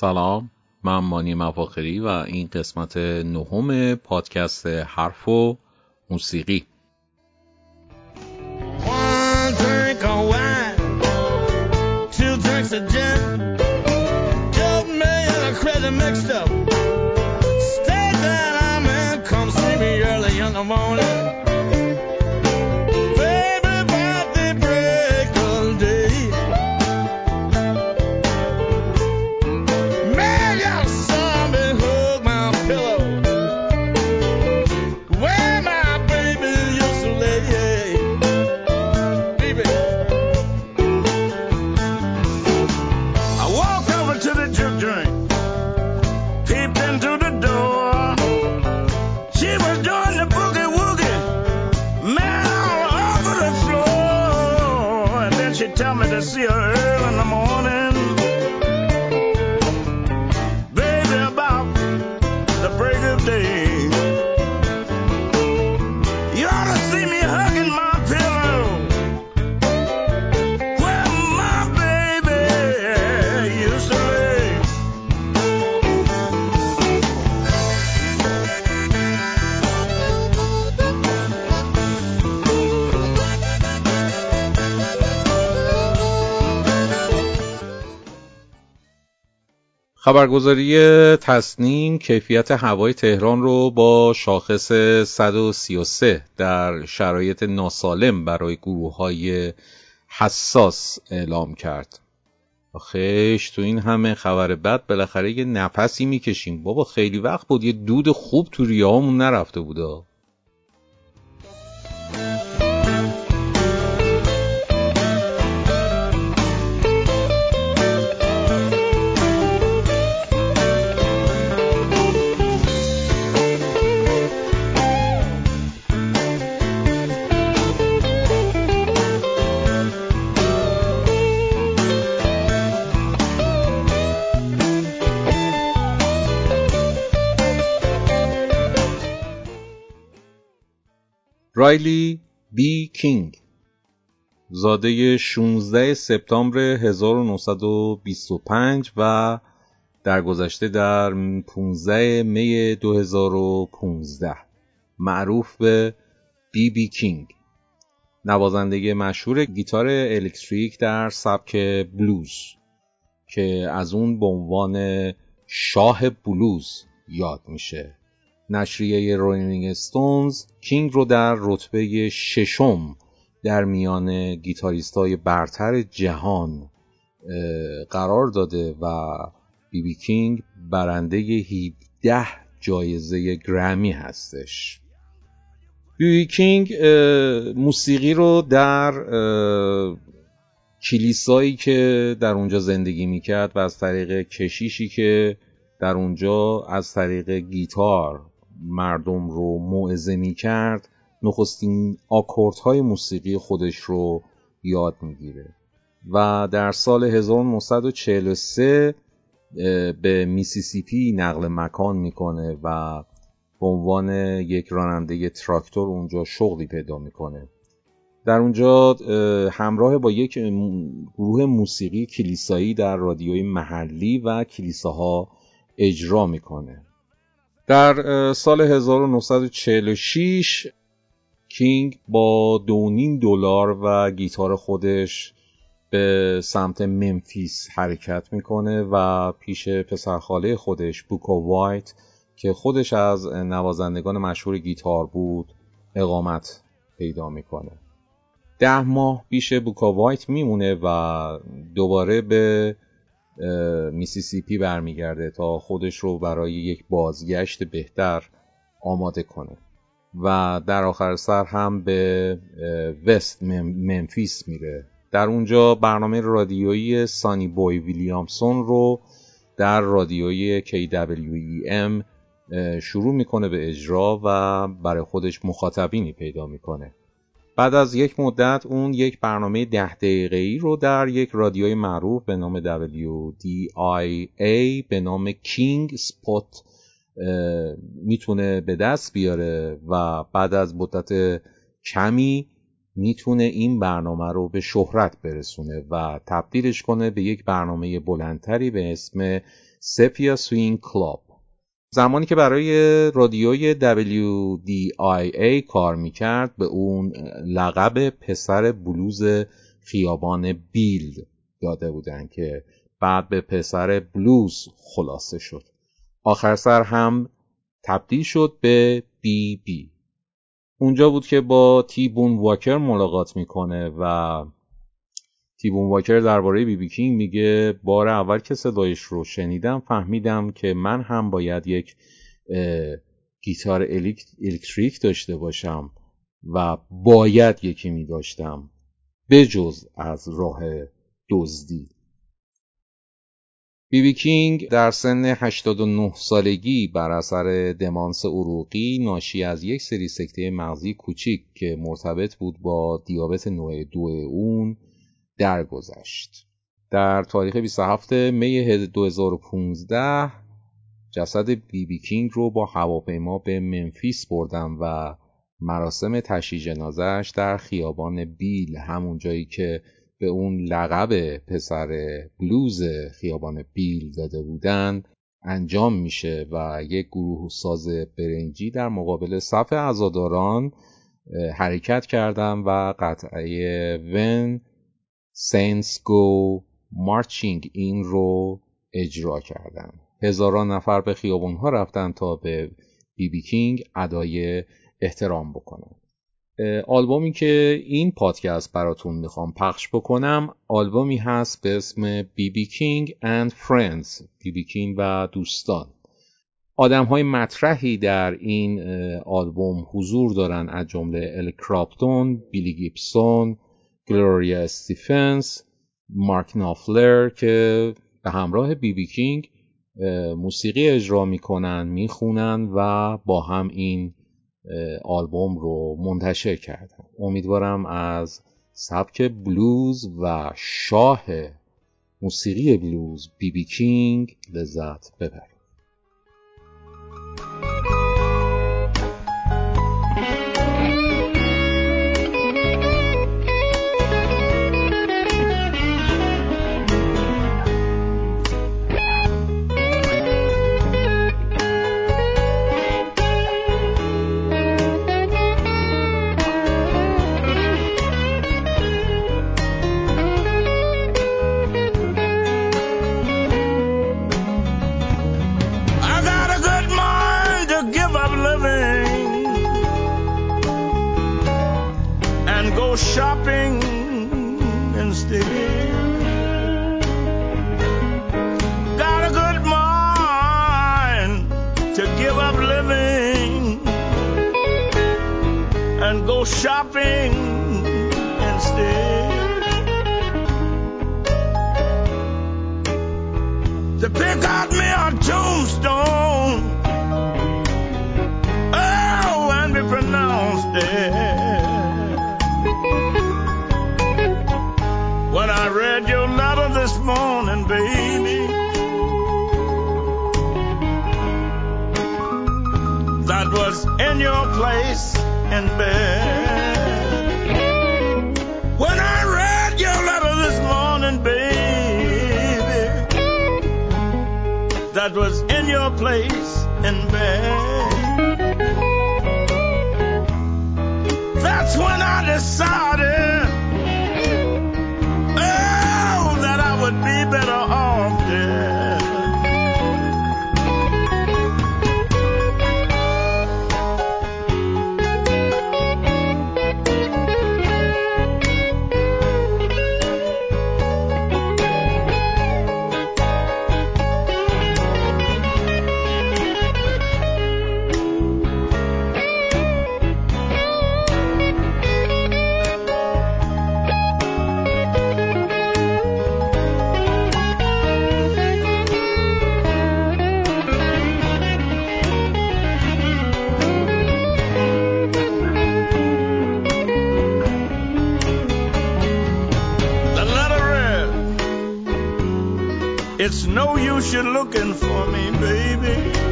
سلام من مانی مفاخری و این قسمت نهم پادکست حرف و موسیقی. sesión. خبرگزاری تصنیم کیفیت هوای تهران رو با شاخص 133 در شرایط ناسالم برای گروه های حساس اعلام کرد. آخش تو این همه خبر بد بالاخره یه نفسی می‌کشیم بابا خیلی وقت بود یه دود خوب تو ریاهمون نرفته بوده رایلی بی کینگ. زاده 16 سپتامبر 1925 و در گذشته در 15 می 2015 معروف به بی بی کینگ. نوازنده مشهور گیتار الکتریک در سبک بلوز که از اون به عنوان شاه بلوز یاد میشه. نشریه رولینگ استونز کینگ رو در رتبه ششم در میان گیتاریست های برتر جهان قرار داده و بی بی کینگ برنده 17 جایزه گرمی هستش. بی بی کینگ موسیقی رو در کلیسایی که در اونجا زندگی می‌کرد و از طریق کشیشی که در اونجا از طریق گیتار مردم رو موعظه می کرد نخستین های موسیقی خودش رو یاد می‌گیره. و در سال 1943 به میسیسیپی نقل مکان می‌کنه و به عنوان یک راننده تراکتور اونجا شغلی پیدا می‌کنه. در اونجا همراه با یک گروه موسیقی کلیسایی در رادیوی محلی و کلیساها اجرا می‌کنه. در سال 1946 کینگ با دونین دلار و گیتار خودش به سمت ممفیس حرکت می‌کنه و پیش پسرخاله خودش بوکو وایت که خودش از نوازندگان مشهور گیتار بود اقامت پیدا می‌کنه. ده ماه پیش بوکا وایت میمونه و دوباره به میسیسیپی برمیگرده تا خودش رو برای یک بازگشت بهتر آماده کنه. و در آخر سر هم به وست ممفیس میره. در اونجا برنامه رادیویی سانی بوی ویلیامسون رو در رادیوی KWEM شروع می‌کنه به اجرا و برای خودش مخاطبینی پیدا می‌کنه. بعد از یک مدت اون یک برنامه ده دقیقه ای رو در یک رادیوی معروف به نام WDIA به نام کینگ سپوت می‌تونه به دست بیاره و بعد از مدت کمی می‌تونه این برنامه رو به شهرت برسونه و تبدیلش کنه به یک برنامه بلندتری به اسم سپیا سوین کلاب زمانی که برای رادیوی WDIA کار می‌کرد به اون لقب پسر بلوز خیابان بیل داده بودن که بعد به پسر بلوز خلاصه شد. آخر سر هم تبدیل شد به بی بی. اونجا بود که با تی بون واکر ملاقات می‌کنه و تی بون واکر درباره بی بی کینگ میگه بار اول که صدایش رو شنیدم فهمیدم که من هم باید یک گیتار الکتریک داشته باشم و باید یکی می داشتم بجز از راه دزدی. بیبی کینگ در سن 89 سالگی بر اثر دمانس عروقی ناشی از یک سری سکته مغزی کوچیک که مرتبط بود با دیابت نوع دو اون درگذشت. در تاریخ 27 می 2015 جسد بیبی بی کینگ رو با هواپیما به منفیس بردم و مراسم تشییع جنازهش در خیابان بیل همون جایی که به اون لقب پسر بلوز خیابان بیل داده بودن انجام میشه و یک گروه ساز برنجی در مقابل صف عزاداران حرکت کردن و قطعه When Saints Go Marching In رو اجرا کردن. هزاران نفر به خیابون ها رفتن تا به بیبی بی کینگ ادای احترام بکنن. آلبومی که این پادکست براتون می‌خوام پخش بکنم آلبومی هست به اسم بی بی کینگ and Friends بی بی کینگ و دوستان. آدم های مطرحی در این آلبوم حضور دارن از جمله ال کراپتون، بیلی گیبسون، گلوریا استیفنز، مارک نافلر که به همراه بی بی کینگ موسیقی اجرا می‌کنن می‌خونن و با هم این آلبوم رو منتشر کردم امیدوارم از سبک بلوز و شاه موسیقی بلوز بی بی کینگ لذت ببرید was in your place in bed. When I read your letter this morning, baby, that was in your place in bed. That's when I decided. You're looking for me, baby.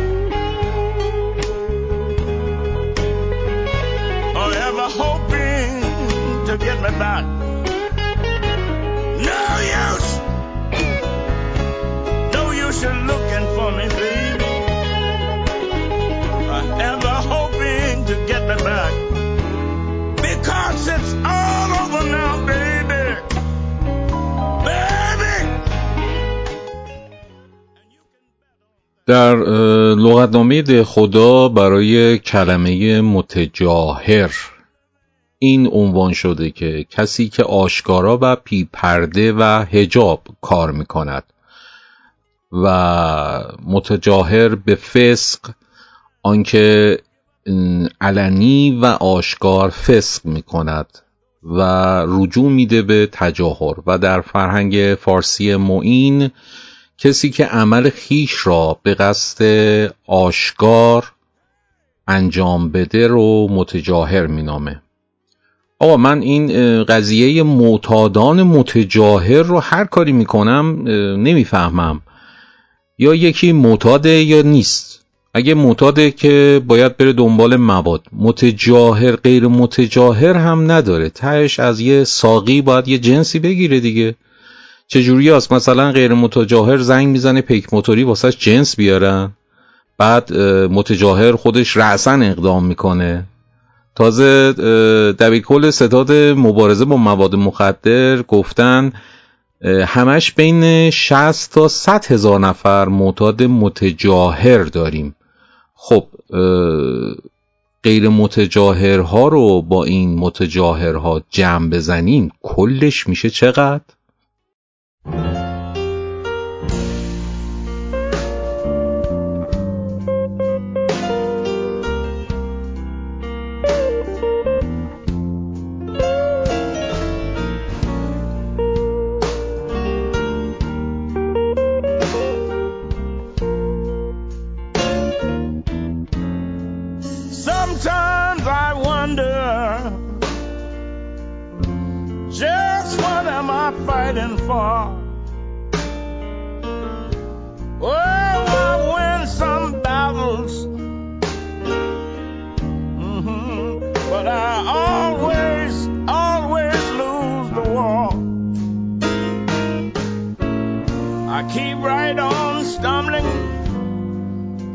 در لغتنامه خدا برای کلمه متجاهر این عنوان شده که کسی که آشکارا و پی پرده و هجاب کار می کند و متجاهر به فسق آنکه علنی و آشکار فسق می کند و رجوع میده به تجاهر. و در فرهنگ فارسی معین کسی که عمل خیش را به قصد آشکار انجام بده رو متجاهر مینامه. آقا من این قضیه معتادان متجاهر رو هر کاری می‌کنم نمی‌فهمم. یا یکی معتاده یا نیست. اگه معتاده که باید بره دنبال مواد. متجاهر غیر متجاهر هم نداره. تهش از یه ساقی باید یه جنسی بگیره دیگه. چجوری هست؟ مثلا غیر متجاهر زنگ می‌زنه پیک موتوری واسش جنس بیارن. بعد اه، متجاهر خودش رأسن اقدام می‌کنه. تازه اه، دبیرکل ستاد مبارزه با مواد مخدر گفتن همش بین 60 تا 100 هزار نفر معتاد متجاهر داریم. خب غیر متجاهرها رو با این متجاهرها جمع بزنیم کلش میشه چقدر؟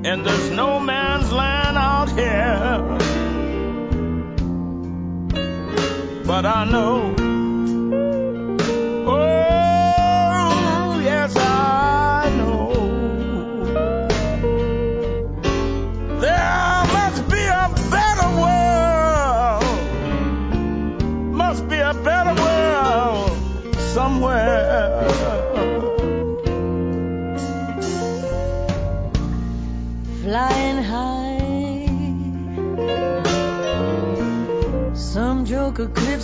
And there's no man's land out here. But I know,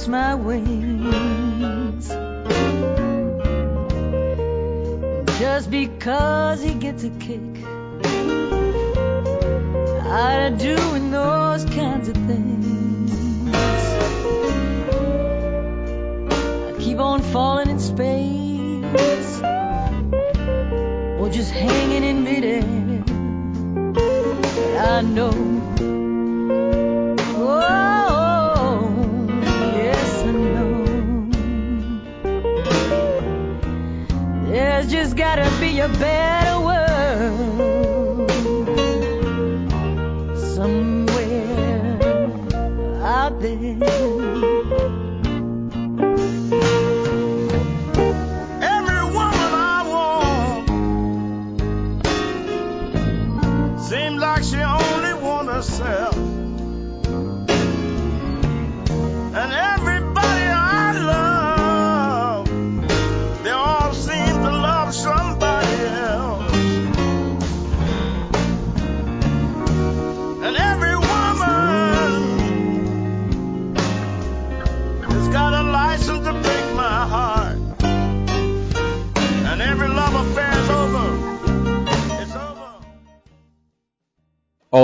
my wings. Just because he gets a kick out of doing those kinds of things. I keep on falling in space or just hanging in midair. I know. Gotta be a better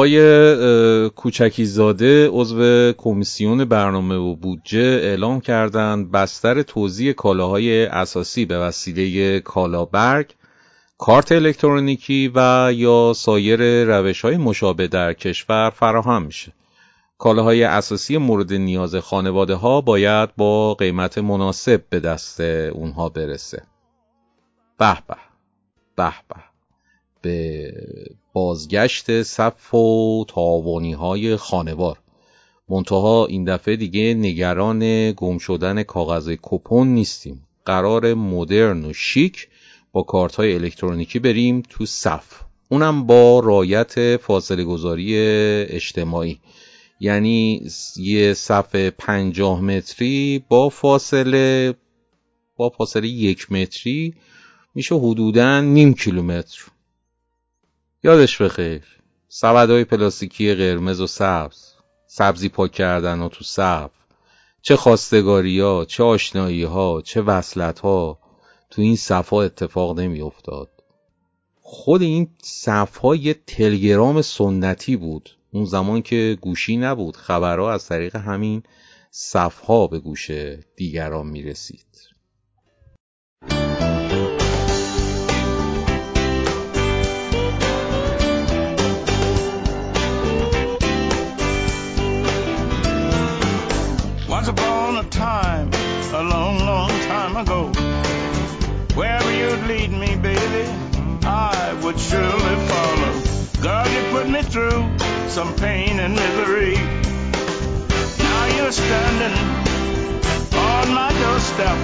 آقای کوچکی زاده عضو کمیسیون برنامه و بودجه اعلام کردند بستر توزیع کالاهای اساسی به وسیله کالابرگ کارت الکترونیکی و یا سایر روش های مشابه در کشور فراهم میشه. کالاهای اساسی مورد نیاز خانواده ها باید با قیمت مناسب به دست اونها برسه. به به به به به بازگشت صف و تاوانی های خانوار. منتها این دفعه دیگه نگران گم شدن کاغذ کپون نیستیم. قرار مدرن و شیک با کارت های الکترونیکی بریم تو صف اونم با رایت فاصله گذاری اجتماعی. یعنی یه صف پنجاه متری با فاصله با فاصله یک متری میشه حدودا نیم کیلومتر. یادش بخیر. سبدهای پلاستیکی قرمز و سبز سبزی پاک کردن و تو صف چه خواستگاری ها چه آشنایی ها چه وصلت ها تو این صفها اتفاق نمی افتاد خود این صفها یه تلگرام سنتی بود. اون زمان که گوشی نبود. خبرها از طریق همین صفها به گوش دیگران می رسید lead me, baby, I would surely follow. God, you put me through some pain and misery. Now you're standing on my doorstep,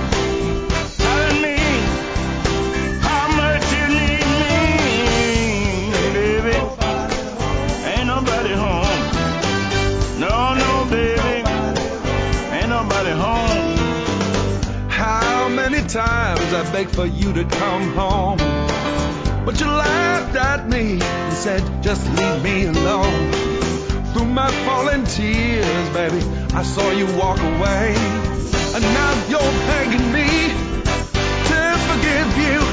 I begged for you to come home? But you laughed at me and said, just leave me alone. Through my falling tears, baby, I saw you walk away. And now you're begging me to forgive you.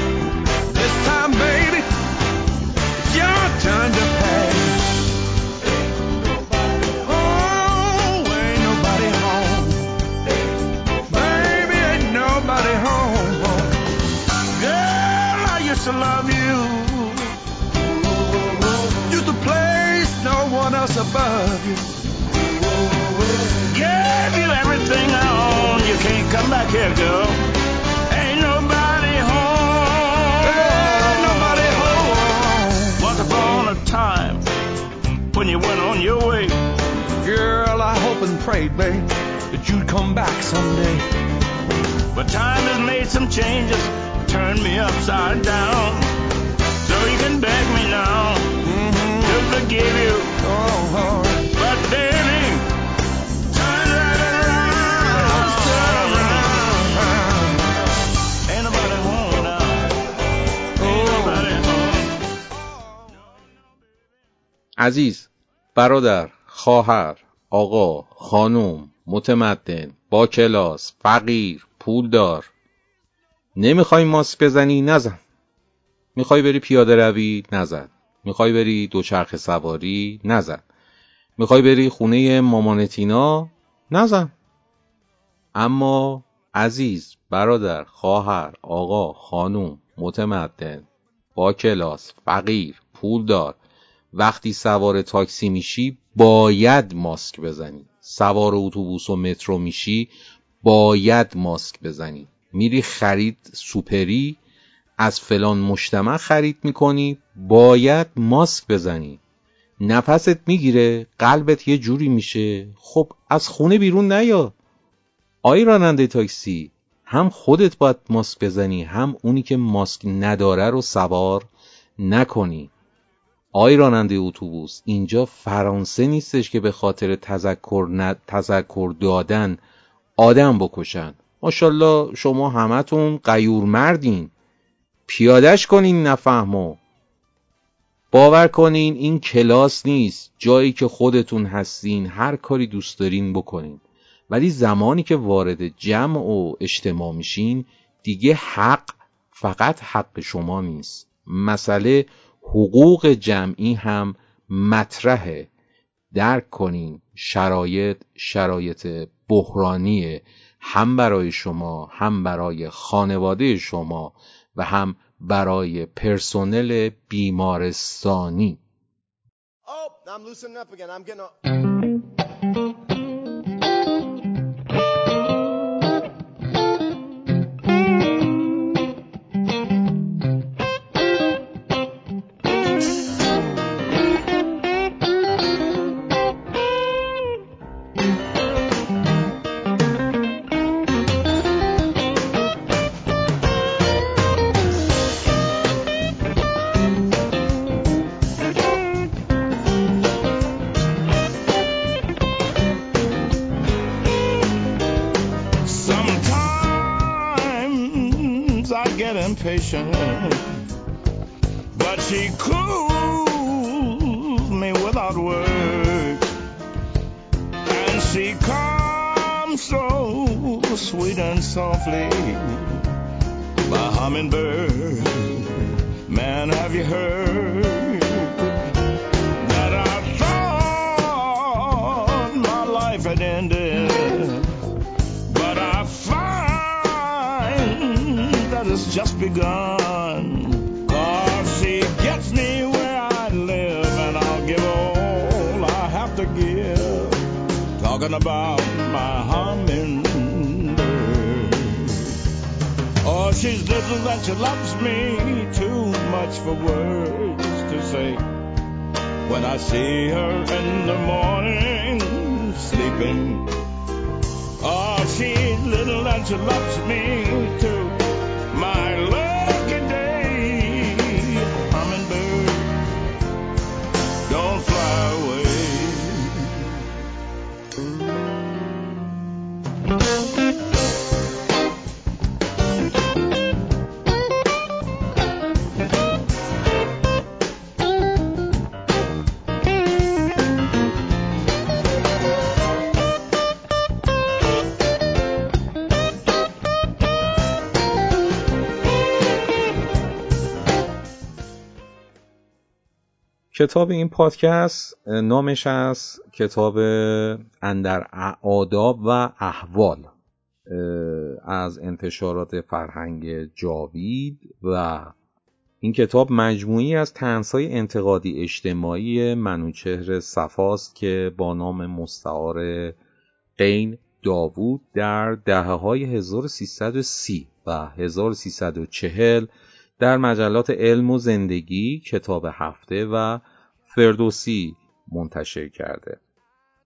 Come back here, girl. Ain't nobody home. Ain't nobody home. Once upon a time, when you went on your way, Girl, I hope and prayed, babe, that you'd come back someday. but time has made some changes, turned me upside down. So you can beg me now Mm-hmm. to forgive you. Oh, Lord. But baby, عزیز برادر خواهر آقا خانم متمدن با کلاس فقیر پولدار. نمی‌خوای ماسک بزنی؟ نزن. می‌خوای بری پیاده روی؟ نزن. می‌خوای بری دوچرخه سواری؟ نزن. می‌خوای بری خونه مامانتینا نزن. اما عزیز برادر خواهر آقا خانم متمدن با کلاس فقیر پولدار وقتی سوار تاکسی میشی باید ماسک بزنی. سوار اتوبوس و مترو میشی باید ماسک بزنی. میری خرید سوپری از فلان مجتمع خرید می‌کنی باید ماسک بزنی. نفست می‌گیره قلبت یه جوری میشه. خب از خونه بیرون نیا. آی راننده تاکسی هم خودت باید ماسک بزنی هم اونی که ماسک نداره رو سوار نکنی. آی راننده اتوبوس اینجا فرانسه نیستش که به خاطر تذکر, ن... تذکر دادن آدم بکشن. ماشاءالله شما همتون قیور مردین پیادش کنین نفهمو. باور کنین این کلاس نیست. جایی که خودتون هستین هر کاری دوست دارین بکنین. ولی زمانی که وارد جمع و اجتماع میشین دیگه حق فقط حق شما نیست. مسئله حقوق جمعی هم مطرحه. درک کنین شرایط شرایط بحرانیه هم برای شما هم برای خانواده شما و هم برای پرسنل بیمارستانی. Patient, but she cools me without words, and she comes so sweet and softly. My hummingbird, man, have you heard just begun. Cause she gets me where I live, and I'll give all I have to give. Talking about my hummingbird. Oh, she's little and she loves me too much for words to say. When I see her in the morning sleeping, oh, she's little and she loves me too. کتاب این پادکست نامش از کتاب اندر آداب و احوال از انتشارات فرهنگ جاوید و این کتاب مجموعی از تنسای انتقادی اجتماعی منوچهر صفاست که با نام مستعار قین داوود در دهه های 1330 و 1340 در مجلات علم و زندگی کتاب هفته و فردوسی منتشر کرده.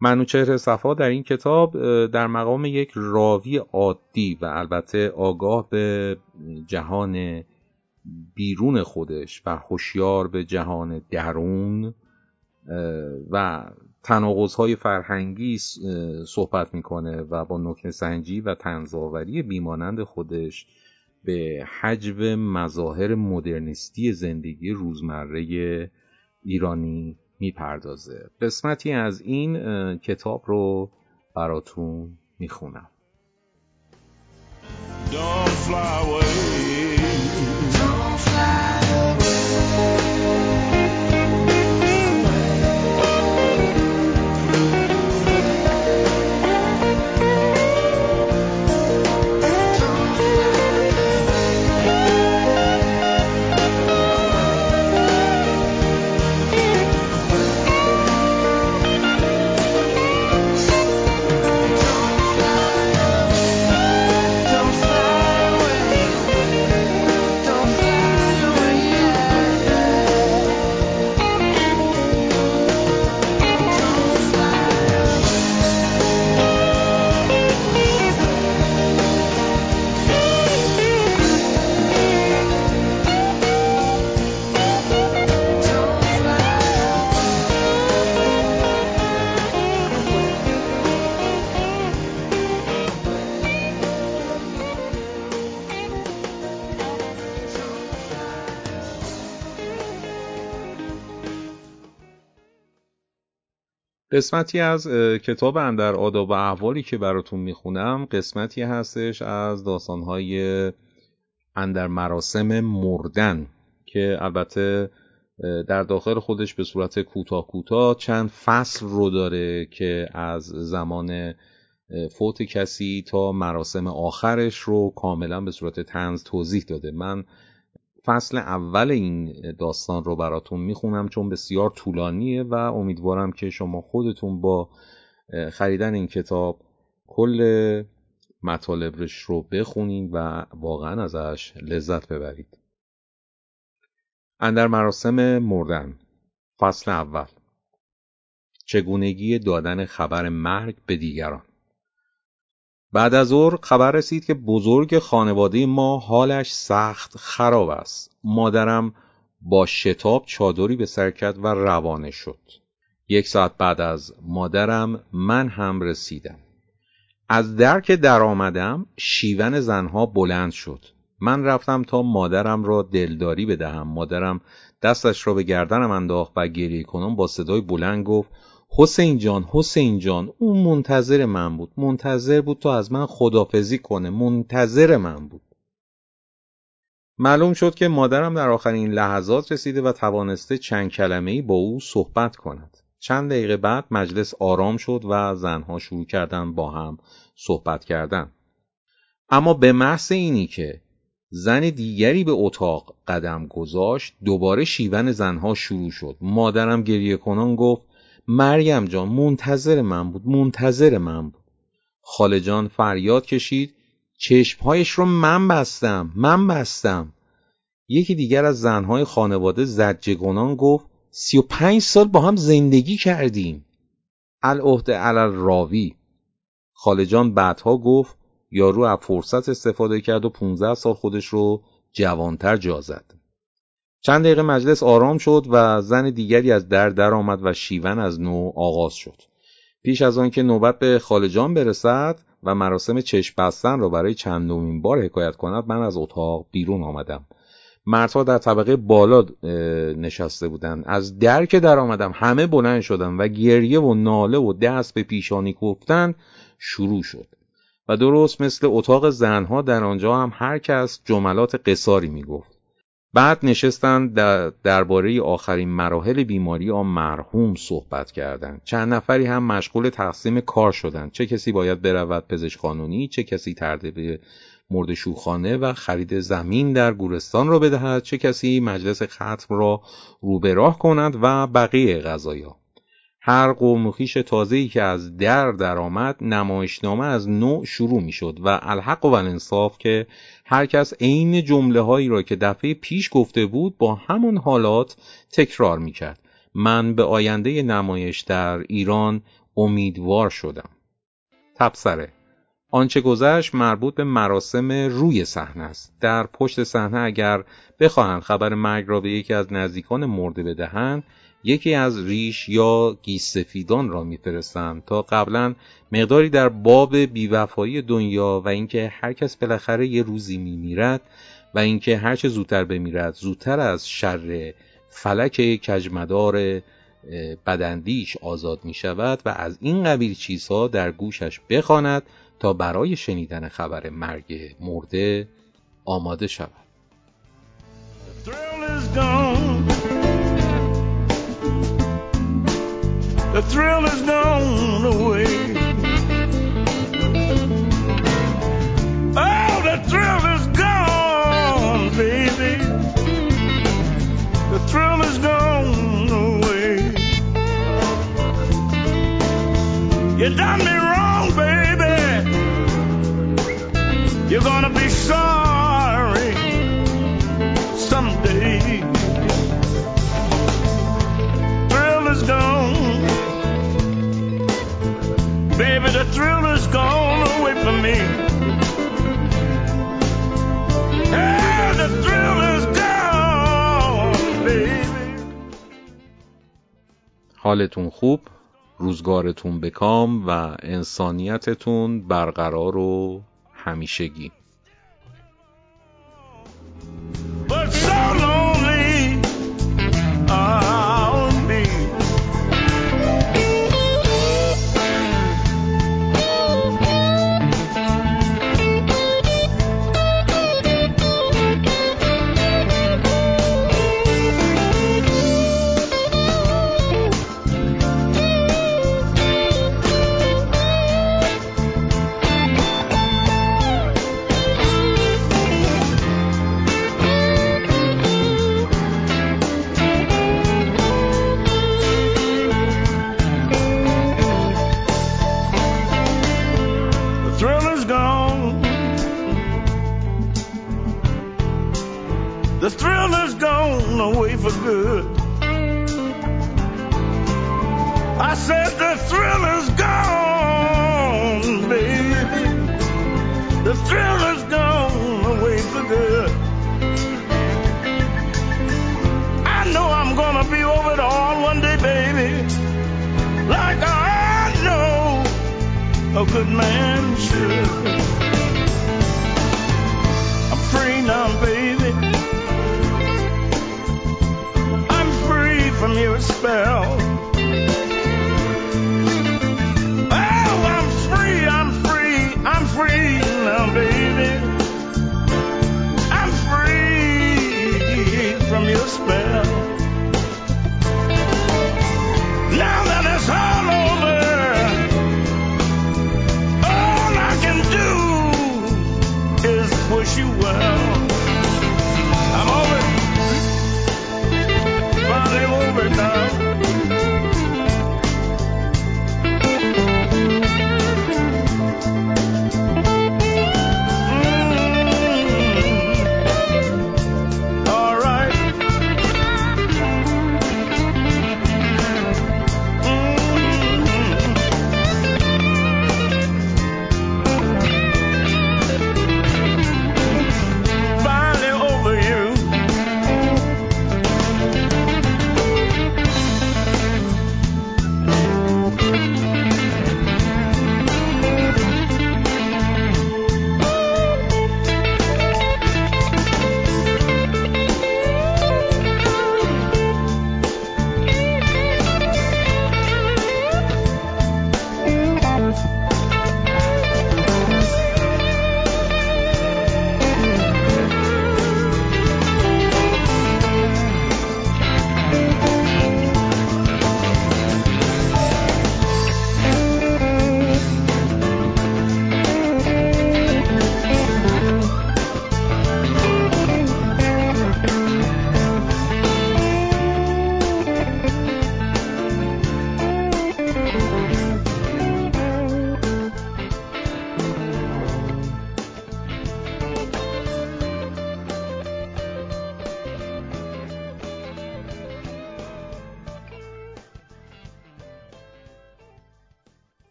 منوچهر صفا در این کتاب در مقام یک راوی عادی و البته آگاه به جهان بیرون خودش و هوشیار به جهان درون و تناقض‌های فرهنگی صحبت می‌کنه و با نکته سنجی و تنظاوری بیمانند خودش به حجب مظاهر مدرنیستی زندگی روزمره ایرانی می‌پردازه قسمتی از این کتاب رو براتون می‌خونم Don't fly away. Don't قسمتی از اه، کتاب اندر آداب و احوالی که براتون می‌خونم قسمتی هستش از داستانهای اندر مراسم مردن که البته در داخل خودش به صورت کوتاه کوتاه چند فصل رو داره که از زمان فوت کسی تا مراسم آخرش رو کاملا به صورت تنز توضیح داده. من فصل اول این داستان رو براتون می‌خونم چون بسیار طولانیه و امیدوارم که شما خودتون با خریدن این کتاب کل مطالبش رو بخونین و واقعا ازش لذت ببرید. اندر مراسم مردن فصل اول. چگونگی دادن خبر مرگ به دیگران. بعد از ظهر خبر رسید که بزرگ خانواده ما حالش سخت خراب است. مادرم با شتاب چادری به سر کرد و روانه شد. یک ساعت بعد از مادرم من هم رسیدم. از در که در آمدم شیون زنها بلند شد. من رفتم تا مادرم را دلداری بدهم مادرم دستش را به گردنم انداخت و گریه کنم با صدای بلند گفت حسین جان حسین جان اون منتظر من بود. منتظر بود تا از من خدافزی کنه. منتظر من بود. معلوم شد که مادرم در آخرین لحظات رسیده و توانسته چند کلمه ای با او صحبت کند. چند دقیقه بعد مجلس آرام شد و زنها شروع کردن با هم صحبت کردن. اما به محض اینی که زن دیگری به اتاق قدم گذاشت دوباره شیون زنها شروع شد. مادرم گریه کنان گفت مریم جان منتظر من بود منتظر من بود. خاله جان فریاد کشید. چشمهایش رو من بستم من بستم. یکی دیگر از زنهای خانواده زجگونان گفت سی و پنج سال با هم زندگی کردیم. العهده علل راوی خاله جان بعدها گفت یارو از فرصت استفاده کرد و 15 سال خودش رو جوانتر جا زد. چند دقیقه مجلس آرام شد و زن دیگری از در در آمد و شیون از نو آغاز شد. پیش از آن که نوبت به خالجان برسد و مراسم چشم بستن را برای چندمین بار حکایت کند من از اتاق بیرون آمدم. مردها در طبقه بالا نشسته بودند از در که در آمدم همه بلند شدم و گریه و ناله و دست به پیشانی کوفتن شروع شد و درست مثل اتاق زنها در آنجا هم هر کس جملات قصاری می گفت. بعد نشستند درباره آخرین مراحل بیماری آن مرحوم صحبت کردند. چند نفری هم مشغول تقسیم کار شدند. چه کسی باید برود پزشک قانونی، چه کسی به مرد شوخانه و خرید زمین در گورستان را بدهد، چه کسی مجلس ختم را روبراه کند و بقیه غذایا. هر قوم و خیش تازه‌ای که از در درآمد نمایشنامه از نوع شروع می‌شد و الحق و الانصاف که هر کس عین جمله هایی را که دفعه پیش گفته بود با همون حالات تکرار می‌کرد. من به آینده نمایش در ایران امیدوار شدم. تبصره. آنچه گذشت مربوط به مراسم روی صحنه است. در پشت صحنه اگر بخواهند خبر مرگ را به یکی از نزدیکان مرده بدهند یکی از ریش یا گیسفیدان را میفرستند تا قبلا مقداری در باب بیوفایی دنیا و اینکه هر کس بالاخره یه روزی میمیرد و اینکه هرچه زودتر بمیرد زودتر از شر فلک کجمدار بدندیش آزاد می شود و از این قبیل چیزها در گوشش بخواند تا برای شنیدن خبر مرگ مرده آماده شود. The thrill is gone away. Oh, the thrill is gone, baby. The thrill is gone away. You done me wrong, baby. You're gonna be sorry someday. Thrill is gone. thrill gone away from me. حالتون خوب روزگارتون به کام و انسانیتتون برقرار و همیشگی